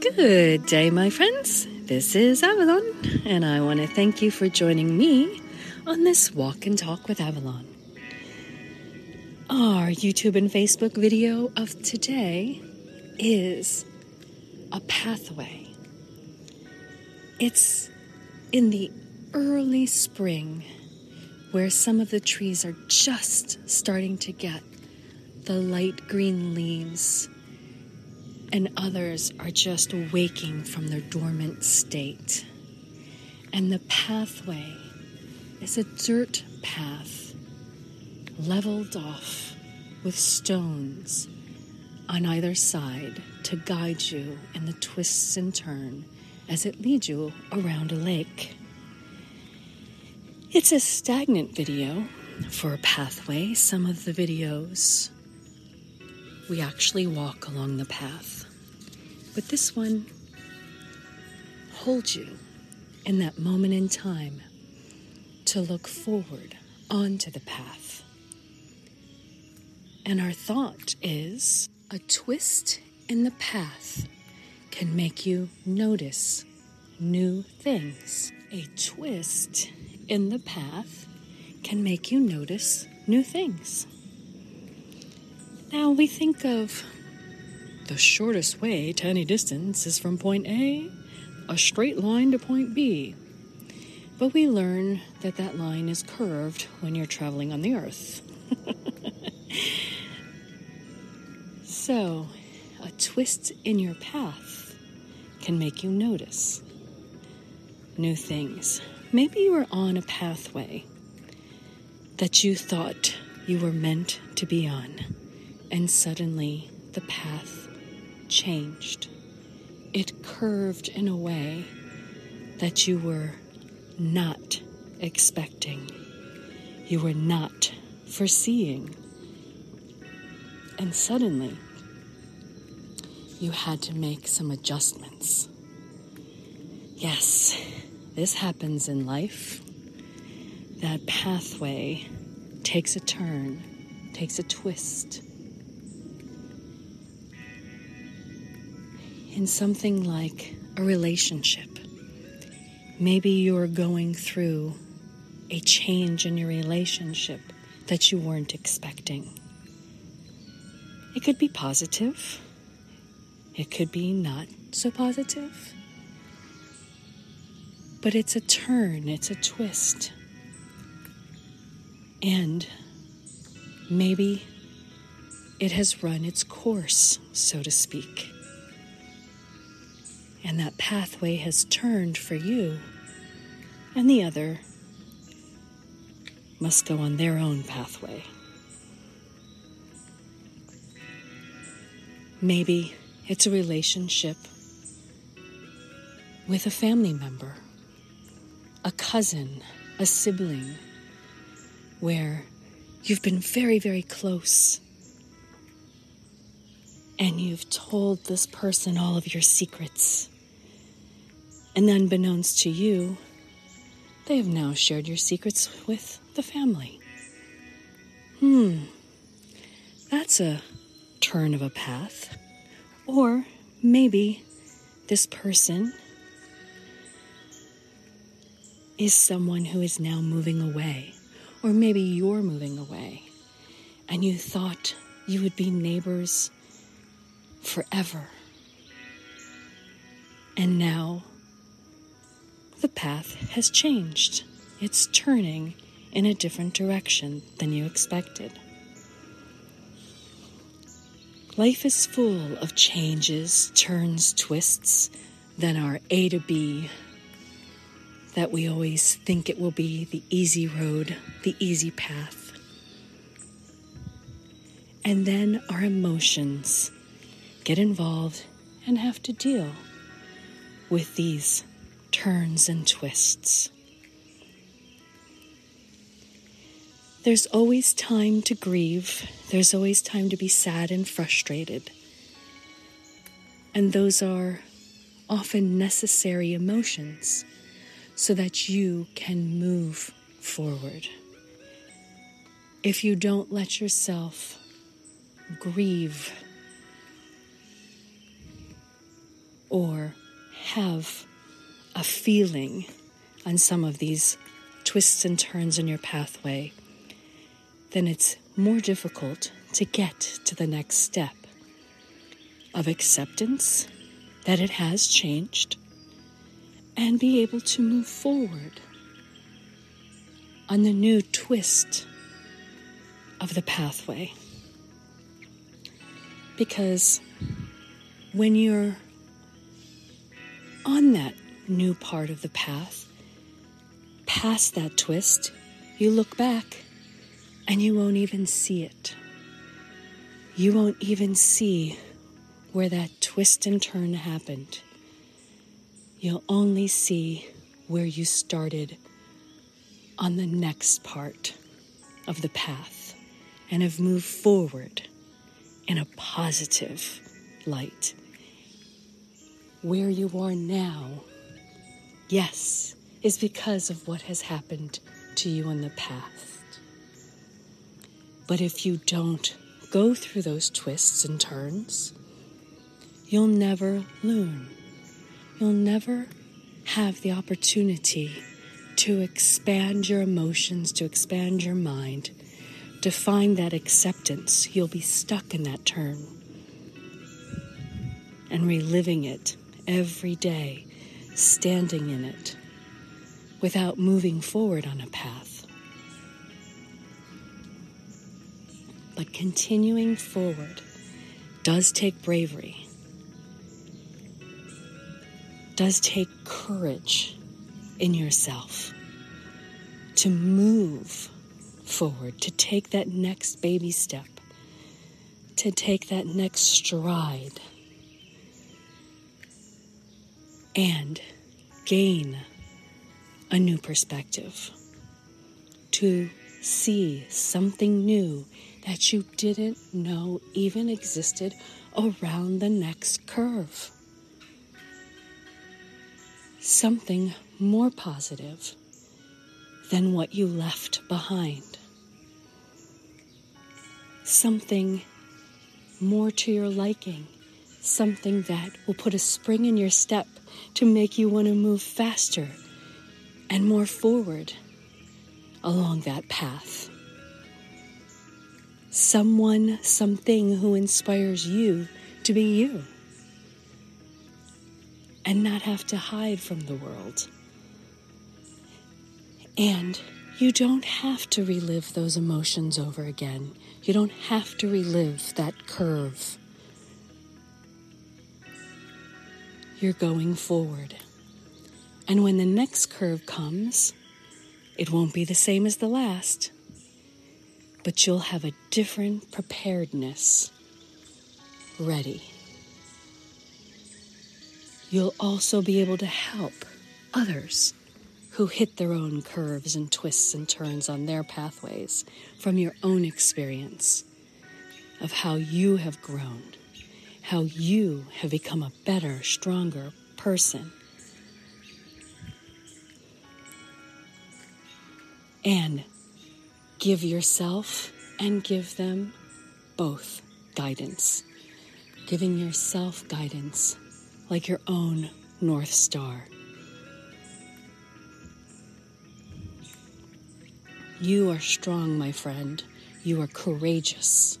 Good day, my friends. This is Avalon, and I want to thank you for joining me on this walk and talk with Avalon. Our YouTube and Facebook video of today is a pathway. It's in the early spring where some of the trees are just starting to get the light green leaves and others are just waking from their dormant state. And the pathway is a dirt path leveled off with stones on either side to guide you in the twists and turns as it leads you around a lake. It's a stagnant video for a pathway. Some of the videos we actually walk along the path. But this one holds you in that moment in time to look forward onto the path. And our thought is a twist in the path can make you notice new things. A twist in the path can make you notice new things. Now we think of the shortest way to any distance is from point A, a straight line to point B. But we learn that that line is curved when you're traveling on the Earth. so, a twist in your path can make you notice new things. Maybe you were on a pathway that you thought you were meant to be on, and suddenly the path changed. It curved in a way that you were not expecting, you were not foreseeing. And suddenly, you had to make some adjustments. Yes, this happens in life. That pathway takes a turn, takes a twist in something like a relationship. Maybe you're going through a change in your relationship that you weren't expecting. It could be positive, it could be not so positive. But it's a turn, it's a twist. And maybe it has run its course, so to speak and that pathway has turned for you, and the other must go on their own pathway. Maybe it's a relationship with a family member, a cousin, a sibling, where you've been very, very close and you've told this person all of your secrets. And unbeknownst to you, they have now shared your secrets with the family. Hmm, that's a turn of a path. Or maybe this person is someone who is now moving away. Or maybe you're moving away and you thought you would be neighbors forever. And now the path has changed. It's turning in a different direction than you expected. Life is full of changes, turns, twists than our A to B that we always think it will be the easy road, the easy path. And then our emotions get involved and have to deal with these turns and twists. There's always time to grieve, there's always time to be sad and frustrated. And those are often necessary emotions so that you can move forward. If you don't let yourself grieve or have a feeling on some of these twists and turns in your pathway, then it's more difficult to get to the next step of acceptance that it has changed and be able to move forward on the new twist of the pathway. Because when you're on that new part of the path, past that twist, you look back and you won't even see it. You won't even see where that twist and turn happened. You'll only see where you started on the next part of the path and have moved forward in a positive light. Where you are now, yes, is because of what has happened to you in the past. But if you don't go through those twists and turns, you'll never learn. You'll never have the opportunity to expand your emotions, to expand your mind, to find that acceptance. You'll be stuck in that turn and reliving it every day, standing in it without moving forward on a path. But continuing forward does take bravery, does take courage in yourself to move forward, to take that next baby step, to take that next stride, and gain a new perspective, to see something new that you didn't know even existed around the next curve. Something more positive than what you left behind. Something more to your liking. Something that will put a spring in your step to make you want to move faster and more forward along that path someone, something who inspires you to be you and not have to hide from the world. And you don't have to relive those emotions over again. You don't have to relive that curve. You're going forward. And when the next curve comes, it won't be the same as the last but you'll have a different preparedness ready. You'll also be able to help others who hit their own curves and twists and turns on their pathways from your own experience of how you have grown, how you have become a better, stronger person. And Give yourself and give them both guidance. Giving yourself guidance like your own North Star. You are strong, my friend. You are courageous.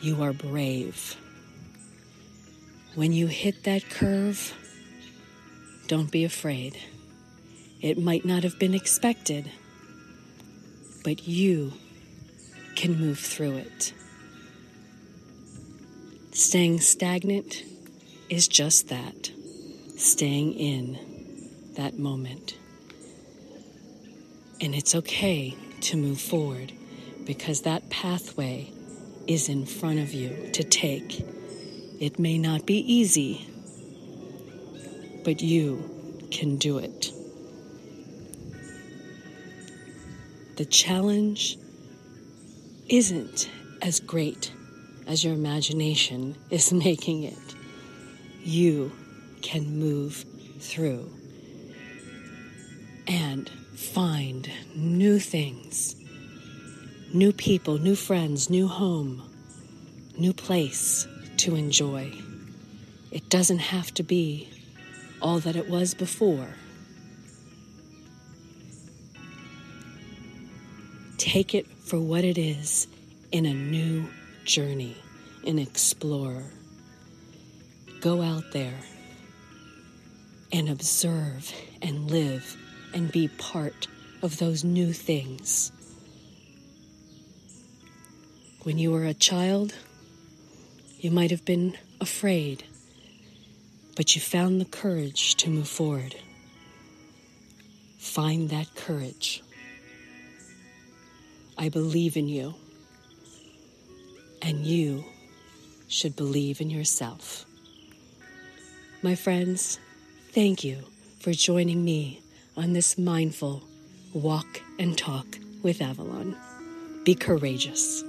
You are brave. When you hit that curve, don't be afraid. It might not have been expected but you can move through it. Staying stagnant is just that staying in that moment. And it's okay to move forward because that pathway is in front of you to take. It may not be easy, but you can do it. the challenge isn't as great as your imagination is making it. You can move through and find new things, new people, new friends, new home, new place to enjoy. It doesn't have to be all that it was before. Take it for what it is in a new journey, an explorer. Go out there and observe and live and be part of those new things. When you were a child, you might have been afraid, but you found the courage to move forward. Find that courage. I believe in you, and you should believe in yourself. My friends, thank you for joining me on this mindful walk and talk with Avalon. Be courageous.